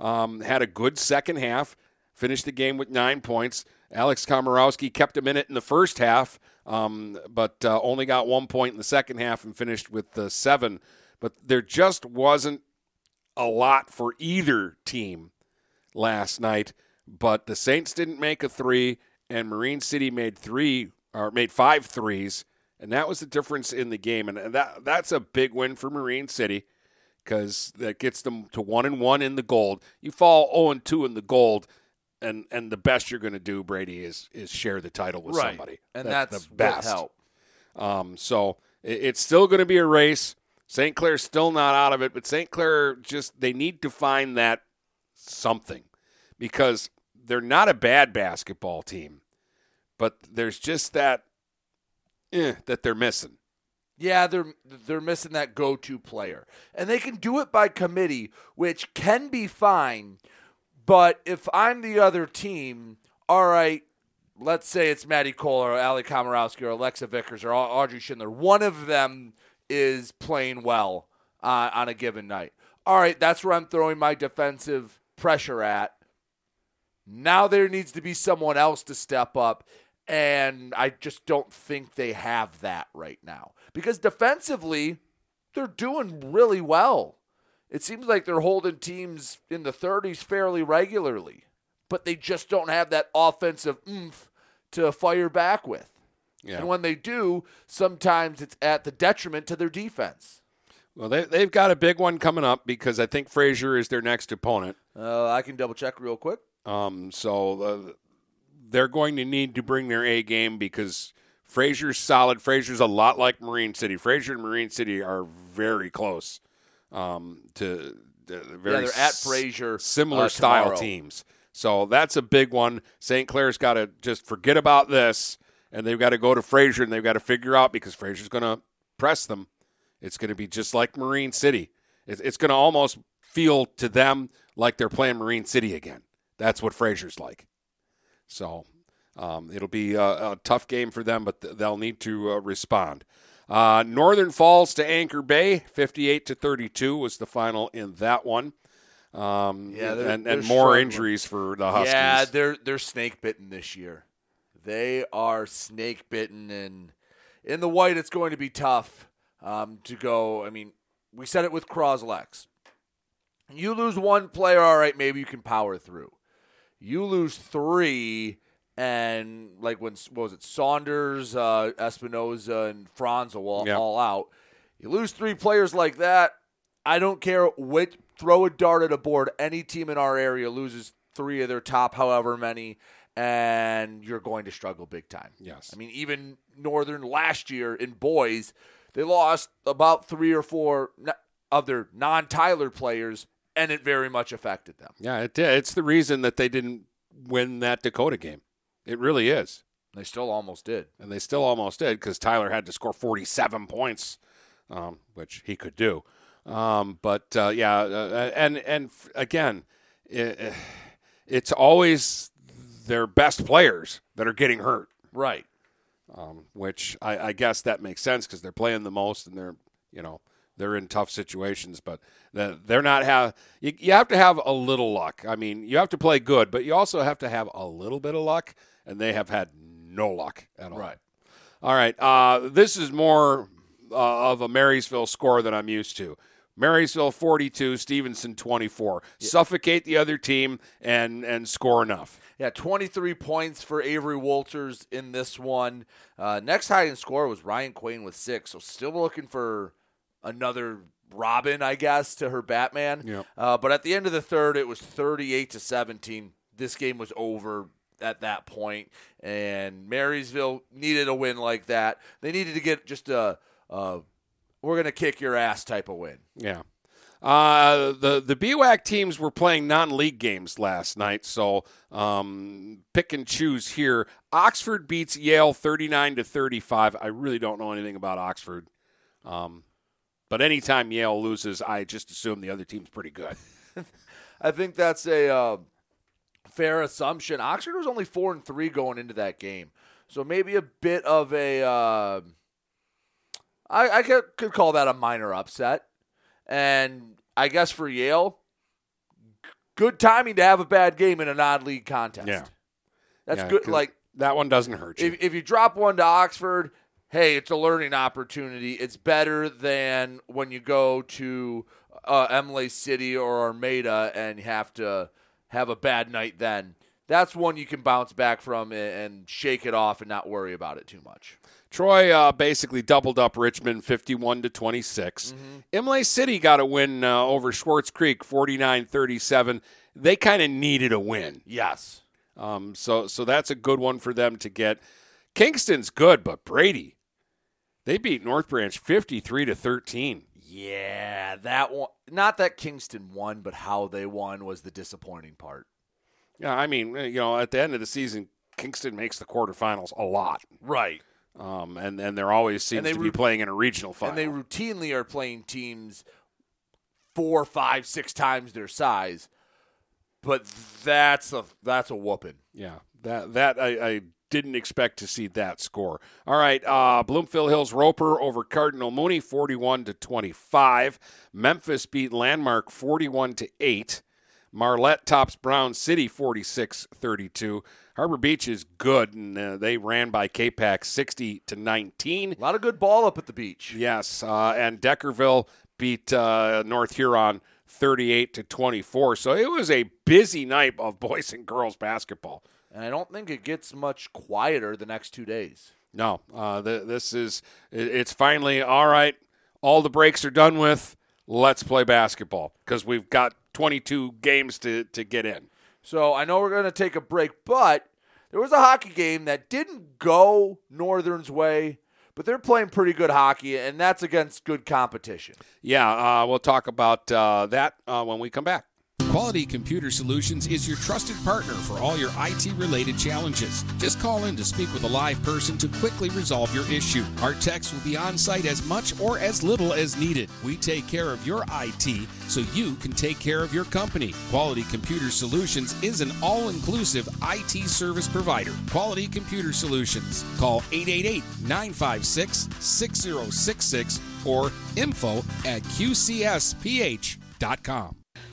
Speaker 2: um, had a good second half, finished the game with nine points. Alex Komorowski kept a minute in the first half, um, but uh, only got one point in the second half and finished with uh, seven. But there just wasn't a lot for either team last night. But the Saints didn't make a three, and Marine City made three or made five threes and that was the difference in the game. And that that's a big win for Marine City because that gets them to one and one in the gold. You fall zero and two in the gold, and and the best you're going to do, Brady, is is share the title with
Speaker 3: right.
Speaker 2: somebody,
Speaker 3: and that's,
Speaker 2: that's the best.
Speaker 3: help.
Speaker 2: Um, so it, it's still going to be a race. St. Clair's still not out of it, but St. Clair just they need to find that something because they're not a bad basketball team, but there's just that eh, that they're missing.
Speaker 3: Yeah, they're they're missing that go-to player, and they can do it by committee, which can be fine. But if I'm the other team, all right, let's say it's Maddie Cole or Ali Komorowski or Alexa Vickers or Audrey Schindler. One of them is playing well uh, on a given night. All right, that's where I'm throwing my defensive pressure at. Now there needs to be someone else to step up and I just don't think they have that right now. Because defensively, they're doing really well. It seems like they're holding teams in the 30s fairly regularly, but they just don't have that offensive oomph to fire back with. Yeah. And when they do, sometimes it's at the detriment to their defense.
Speaker 2: Well, they, they've got a big one coming up because I think Fraser is their next opponent.
Speaker 3: Uh, I can double check real quick.
Speaker 2: Um, so uh, they're going to need to bring their A game because Fraser's solid. Fraser's a lot like Marine City. Fraser and Marine City are very close um, to uh, very
Speaker 3: yeah, they're at Fraser
Speaker 2: similar
Speaker 3: uh,
Speaker 2: style teams. So that's a big one. St. Clair's got to just forget about this, and they've got to go to Fraser, and they've got to figure out because Fraser's going to press them. It's going to be just like Marine City. It's going to almost feel to them like they're playing Marine City again. That's what Fraser's like. So um, it'll be a, a, tough game for them, but th- they'll need to uh, respond. Uh, Northern Falls to Anchor Bay, 58 to 32 was the final in that one. Um,
Speaker 3: yeah, they're,
Speaker 2: and,
Speaker 3: they're
Speaker 2: and more injuries for the Huskies.
Speaker 3: Yeah, they're they're snake bitten this year. They are snake bitten, and in the white, it's going to be tough um, to go. I mean, we said it with Croslex. You lose one player, all right, maybe you can power through. You lose three, and like when what was it Saunders, uh, Espinoza, and Franz all,
Speaker 2: Yeah.
Speaker 3: all out. You lose three players like that. I don't care which throw a dart at a board. Any team in our area loses three of their top, however many, and you're going to struggle big time.
Speaker 2: Yes.
Speaker 3: I mean, even Northern last year in boys, they lost about three or four of their non-Tyler players, and it very much affected them.
Speaker 2: Yeah, it did. It's the reason that they didn't win that Dakota game. It really is.
Speaker 3: They still almost did.
Speaker 2: And they still almost did because Tyler had to score 47 points, um, which he could do. Um, but uh, yeah, uh, and and f- again, it, it's always their best players that are getting hurt,
Speaker 3: Right.
Speaker 2: um, which I, I guess that makes sense because they're playing the most and they're you know they're in tough situations, but the- they're not have you, you have to have a little luck. I mean, you have to play good, but you also have to have a little bit of luck, and they have had no luck at all.
Speaker 3: Right.
Speaker 2: All right. Uh, this is more uh, of a Marysville score than I'm used to. Marysville 42, Stevenson 24. Suffocate the other team and and score enough.
Speaker 3: Yeah, 23 points for Avery Walters in this one. Uh, next high score was Ryan Quain with six. So still looking for another Robin, I guess, to her Batman.
Speaker 2: Yep.
Speaker 3: Uh, but at the end of the third, it was 38 to 17. This game was over at that point, and Marysville needed a win like that. They needed to get just a, a we're gonna kick your ass type of win.
Speaker 2: Yeah. Uh, the the BWAC teams were playing non-league games last night, so um, pick and choose here. Oxford beats Yale 39 to 35. I really don't know anything about Oxford, um, but anytime Yale loses, I just assume the other team's pretty good.
Speaker 3: I think that's a uh, fair assumption. Oxford was only four and three going into that game, So maybe a bit of a, uh, I, I could, could call that a minor upset. And I guess for Yale, good timing to have a bad game in a non-league contest.
Speaker 2: Yeah.
Speaker 3: That's
Speaker 2: Yeah,
Speaker 3: good. Like
Speaker 2: that one doesn't hurt you.
Speaker 3: if, if you drop one to Oxford, hey, it's a learning opportunity. It's better than when you go to uh, Imlay City or Armada and have to have a bad night then. That's one you can bounce back from and, shake it off and not worry about it too much.
Speaker 2: Troy uh, basically doubled up Richmond 51 to 26. Imlay City got a win uh, over Swartz Creek 49-37. They kind of needed a win.
Speaker 3: Yes.
Speaker 2: Um, so so that's a good one for them to get. Kingston's good, but Brady, they beat North Branch 53 to 13.
Speaker 3: Yeah, that one. Not that Kingston won, but how they won was the disappointing part.
Speaker 2: Yeah, I mean, you know, at the end of the season, Kingston makes the quarterfinals a lot.
Speaker 3: Right.
Speaker 2: Um, and, and they're always seems
Speaker 3: they
Speaker 2: to be playing in a regional final.
Speaker 3: And they routinely are playing teams four, five, six times their size. But that's a that's a whooping.
Speaker 2: Yeah, that that I, I didn't expect to see that score. All right, uh, Bloomfield Hills Roeper over Cardinal Mooney, forty-one to twenty-five. Memphis beat Landmark forty-one to eight. Marlette tops Brown City 46-32. Harbor Beach is good, and uh, they ran by K-Pac 60 to 19.
Speaker 3: A lot of good ball up at the beach.
Speaker 2: Yes, uh, and Deckerville beat uh, North Huron 38 to 24. So it was a busy night of boys and girls basketball.
Speaker 3: And I don't think it gets much quieter the next two days.
Speaker 2: No, uh, th- this is it- it's finally all right. All the breaks are done with. Let's play basketball because we've got 22 games to to get in.
Speaker 3: So I know we're going to take a break, but there was a hockey game that didn't go Northern's way, but they're playing pretty good hockey, and that's against good competition.
Speaker 2: Yeah, uh, we'll talk about uh, that uh, when we come back.
Speaker 4: Quality Computer Solutions is your trusted partner for all your IT related challenges. Just call in to speak with a live person to quickly resolve your issue. Our techs will be on site as much or as little as needed. We take care of your IT so you can take care of your company. Quality Computer Solutions is an all inclusive IT service provider. Quality Computer Solutions. Call 888 956 6066 or info at qcsph.com.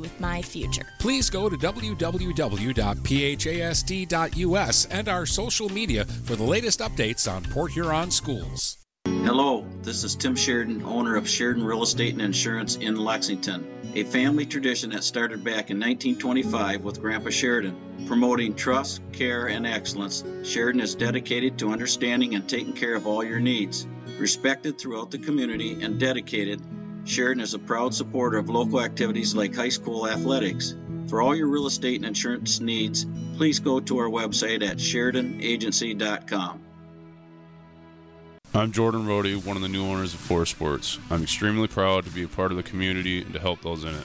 Speaker 5: with my future.
Speaker 4: Please go to www.phasd.us and our social media for the latest updates on Port Huron schools.
Speaker 7: Hello, this is Tim Sheridan, owner of Sheridan Real Estate and Insurance in Lexington, a family tradition that started back in 1925 with Grandpa Sheridan. Promoting trust, care, and excellence, Sheridan is dedicated to understanding and taking care of all your needs. Respected throughout the community and dedicated, Sheridan is a proud supporter of local activities like high school athletics. For all your real estate and insurance needs, please go to our website at SheridanAgency.com.
Speaker 8: I'm Jordan Rohde, one of the new owners of Forest Sports. I'm extremely proud to be a part of the community and to help those in it.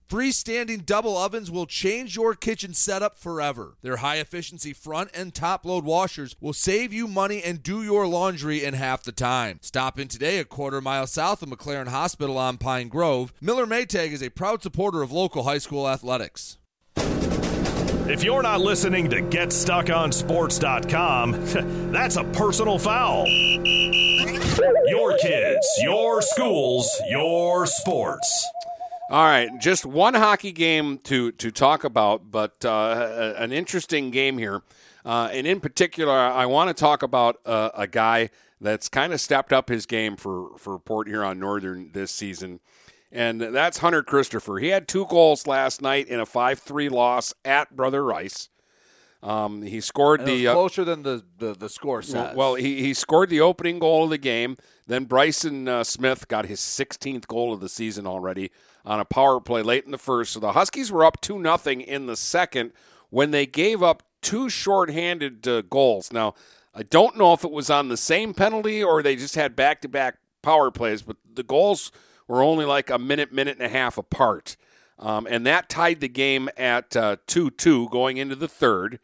Speaker 6: Freestanding double ovens will change your kitchen setup forever. Their high efficiency front and top load washers will save you money and do your laundry in half the time. Stop in today a quarter mile south of McLaren Hospital on Pine Grove. Miller Maytag is a proud supporter of local high school athletics.
Speaker 1: If you're not listening to GetStuckOnSports.com, that's a personal foul. Your kids, your schools, your sports.
Speaker 2: All right, just one hockey game to to talk about, but uh, an interesting game here. Uh, and in particular, I want to talk about uh, a guy that's kind of stepped up his game for for Port Huron Northern this season, and that's Hunter Christopher. He had two goals last night in a five three loss at Brother Rice. Um, he scored the uh,
Speaker 3: closer than the, the, the score says.
Speaker 2: well, well, he, he scored the opening goal of the game. Then Bryson uh, Smith got his 16th goal of the season already on a power play late in the first. So the Huskies were up 2 nothing in the second when they gave up two shorthanded uh, goals. Now, I don't know if it was on the same penalty or they just had back to back power plays, but the goals were only like a minute, minute and a half apart. Um, and that tied the game at 2 2 going into the third.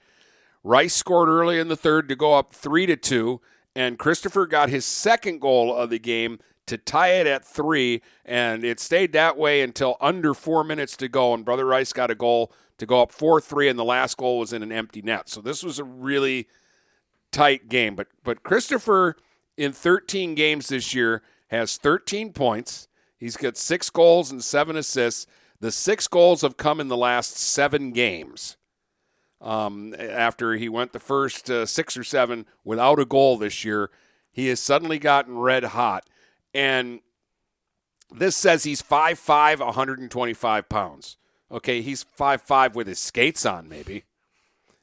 Speaker 2: Rice scored early in the third to go up three to two, and Christopher got his second goal of the game to tie it at three, and it stayed that way until under four minutes to go. And Brother Rice got a goal to go up four three, and the last goal was in an empty net. So this was a really tight game. But but Christopher in 13 games this year has 13 points. He's got six goals and seven assists. The six goals have come in the last seven games um, after he went the first uh, six or seven without a goal this year. He has suddenly gotten red hot. And this says he's 5'5, 125 pounds. Okay, he's 5'5 with his skates on, maybe.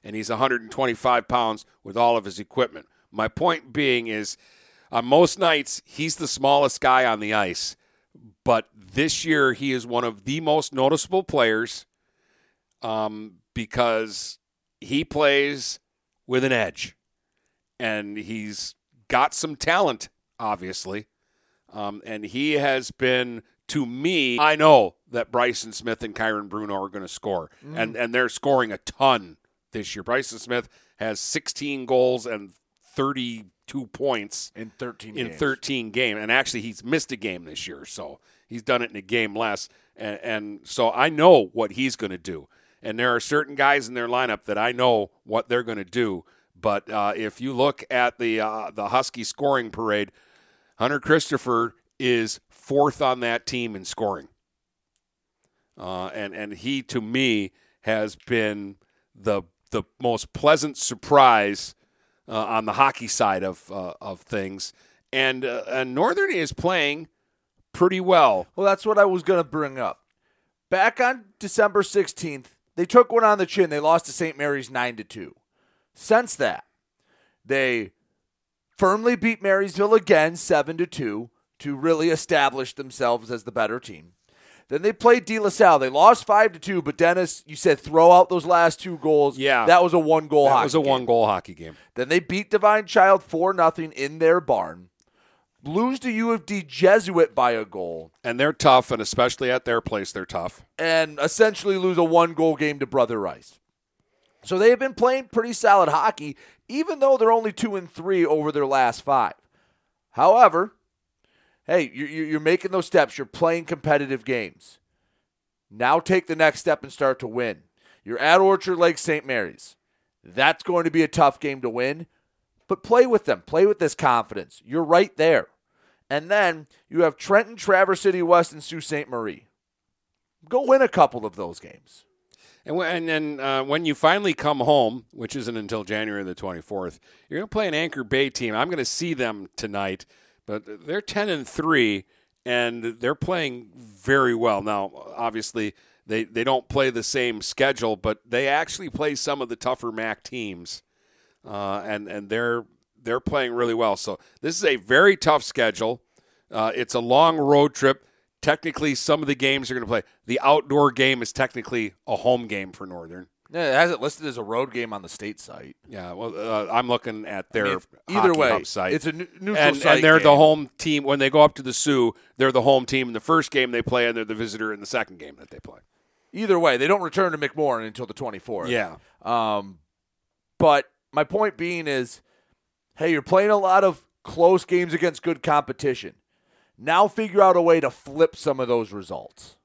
Speaker 2: And he's 125 pounds with all of his equipment. My point being is on most nights, he's the smallest guy on the ice. But this year, he is one of the most noticeable players um, because he plays with an edge, and he's got some talent, obviously. Um, and he has been to me. I know that Bryson Smith and Kyron Bruno are going to score,
Speaker 3: Mm.
Speaker 2: and and they're scoring a ton this year. Bryson Smith has 16 goals and 32 points
Speaker 3: in 13
Speaker 2: in
Speaker 3: games.
Speaker 2: 13 game, and actually he's missed a game this year, so he's done it in a game less. And, and so I know what he's going to do. And there are certain guys in their lineup that I know what they're going to do. But uh, if you look at the uh, the Husky scoring parade, Hunter Christopher is fourth on that team in scoring. Uh, and and he to me has been the the most pleasant surprise uh, on the hockey side of uh, of things. And uh, Northern is playing pretty well.
Speaker 3: Well, that's what I was going to bring up. Back on December 16th, they took one on the chin. They lost to St. Mary's 9 to 2. Since that, they firmly beat Marysville again 7 to 2 to really establish themselves as the better team. Then they played De La Salle. They lost 5 to 2, but Dennis, you said throw out those last two goals.
Speaker 2: Yeah.
Speaker 3: That was a one goal
Speaker 2: That was a one goal hockey game.
Speaker 3: Then they beat Divine Child 4 0 in their barn. Lose to U of D Jesuit by a goal.
Speaker 2: And they're tough, and especially at their place, they're tough.
Speaker 3: and essentially lose a one goal game to Brother Rice. So they have been playing pretty solid hockey, even though they're only two and three over their last five. However, hey, you- you- you're making those steps. You're playing competitive games. Now take the next step and start to win. You're at Orchard Lake St. Mary's. That's going to be a tough game to win, but play with them. Play with this confidence. You're right there. And then you have Trenton, Traverse City West, and Sault Ste. Marie. Go win a couple of those games.
Speaker 2: And and then uh, when you finally come home, which isn't until January the 24th, you're going to play an Anchor Bay team. I'm going to see them tonight, but they're 10 and 3 and they're playing very well. Now, obviously, they, they don't play the same schedule, but they actually play some of the tougher MAC teams. Uh, and and they're they're playing really well. So this is a very tough schedule. Uh, it's a long road trip. Technically some of the games are going to play. The outdoor game is technically a home game for Northern.
Speaker 3: Yeah, it has it listed as a road game on the state site.
Speaker 2: Yeah, well, uh, I'm looking at their
Speaker 3: I mean, either way,
Speaker 2: site.
Speaker 3: it's a nu- neutral
Speaker 2: and,
Speaker 3: site
Speaker 2: and they're the home team when they go up to the Soo. They're the home team in the first game they play, and they're the visitor in the second game that they play.
Speaker 3: Either way, they don't return to McMorran until the 24th.
Speaker 2: Yeah.
Speaker 3: Um, but my point being is, hey, you're playing a lot of close games against good competition. Now figure out a way to flip some of those results.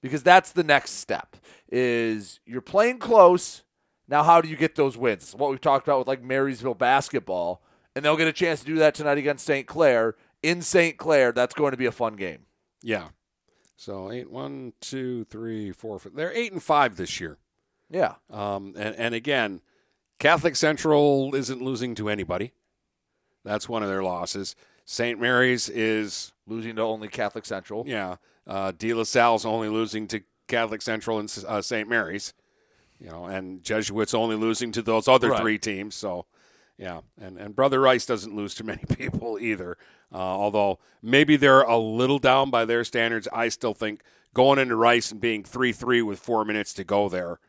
Speaker 3: Because that's the next step. Is you're playing close. Now how do you get those wins? What we've talked about with like Marysville basketball, and they'll get a chance to do that tonight against St. Clair in St. Clair. That's going to be a fun game.
Speaker 2: Yeah. So eight, one, two, three, four. Five. They're eight and five this year.
Speaker 3: Yeah.
Speaker 2: Um, and, and again, Catholic Central isn't losing to anybody. That's one of their losses. St. Mary's is
Speaker 3: losing to only Catholic Central.
Speaker 2: Yeah. Uh, De La Salle's only losing to Catholic Central and uh, St. Mary's. You know, and Jesuits only losing to those other
Speaker 3: Right.
Speaker 2: three teams. So, yeah, and and Brother Rice doesn't lose to many people either. Uh, although maybe they're a little down by their standards, I still think going into Rice and being three three with four minutes to go there,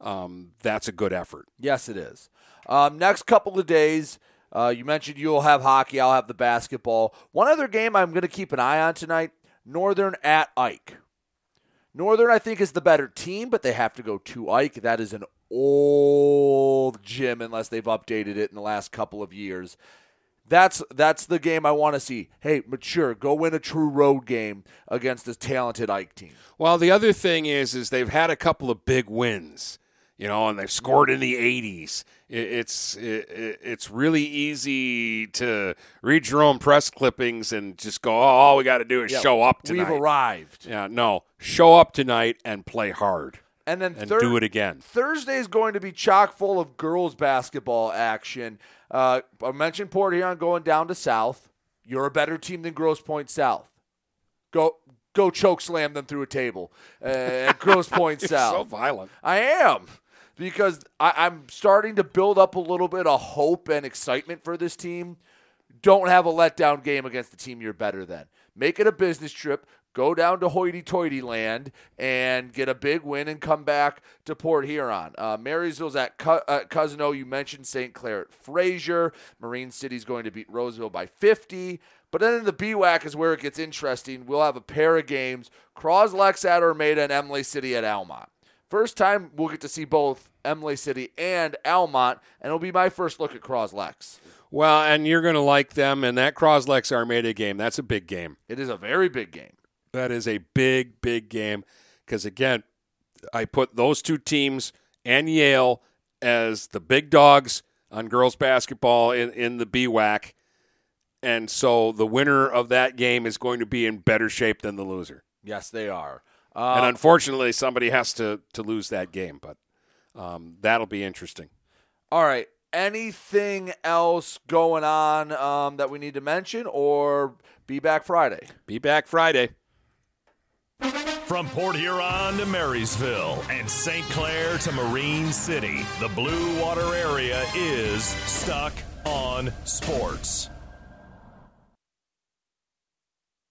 Speaker 2: um, that's a good effort.
Speaker 3: Yes, it is. Um, next couple of days, uh, you mentioned you'll have hockey. I'll have the basketball. One other game I'm going to keep an eye on tonight: Northern at Ike. Northern, I think, is the better team, but they have to go to Ike. That is an old gym, unless they've updated it in the last couple of years. That's that's the game I want to see. Hey, mature, go win a true road game against this talented Ike team.
Speaker 2: Well, the other thing is, is they've had a couple of big wins, you know, and they've scored in the '80s. It, it's it, it- it's really easy to read your own press clippings and just go, "Oh, all we got to do is
Speaker 3: Yeah,
Speaker 2: show up tonight.
Speaker 3: we've arrived.
Speaker 2: Yeah, no, show up tonight and play hard,
Speaker 3: And then
Speaker 2: and
Speaker 3: thir-
Speaker 2: do it again.
Speaker 3: Thursday is going to be chock full of girls basketball action. Uh, I mentioned Port Huron going down to South. You're a better team than Grosse Pointe South. Go go choke slam them through a table uh, at Gross Point
Speaker 2: You're
Speaker 3: South.
Speaker 2: so violent.
Speaker 3: I am because I, I'm starting to build up a little bit of hope and excitement for this team. Don't have a letdown game against the team you're better than. Make it a business trip. Go down to hoity-toity land and get a big win and come back to Port Huron. Uh, Marysville's at, Co- Cousino. You mentioned St. Clair at Fraser. Marine City's going to beat Roseville by 50. But then in the BWAC is where it gets interesting. We'll have a pair of games. Croslex at Armada and Imlay City at Almont. First time we'll get to see both Imlay City and Almont, and it'll be my first look at Croslex.
Speaker 2: Well, and you're going to like them, and that Croslex Armada game, that's a big game.
Speaker 3: It is a very big game.
Speaker 2: That is a big, big game because again, I put those two teams and Yale as the big dogs on girls basketball in, in the BWAC. And so the winner of that game is going to be in better shape than the loser.
Speaker 3: Yes, they are.
Speaker 2: and
Speaker 3: Um,
Speaker 2: unfortunately, somebody has to, to lose that game, but um, that'll be interesting.
Speaker 3: All right. Anything else going on um, that we need to mention, or be back Friday?
Speaker 2: Be back Friday.
Speaker 1: From Port Huron to Marysville and St. Clair to Marine City, the Blue Water area is stuck on sports.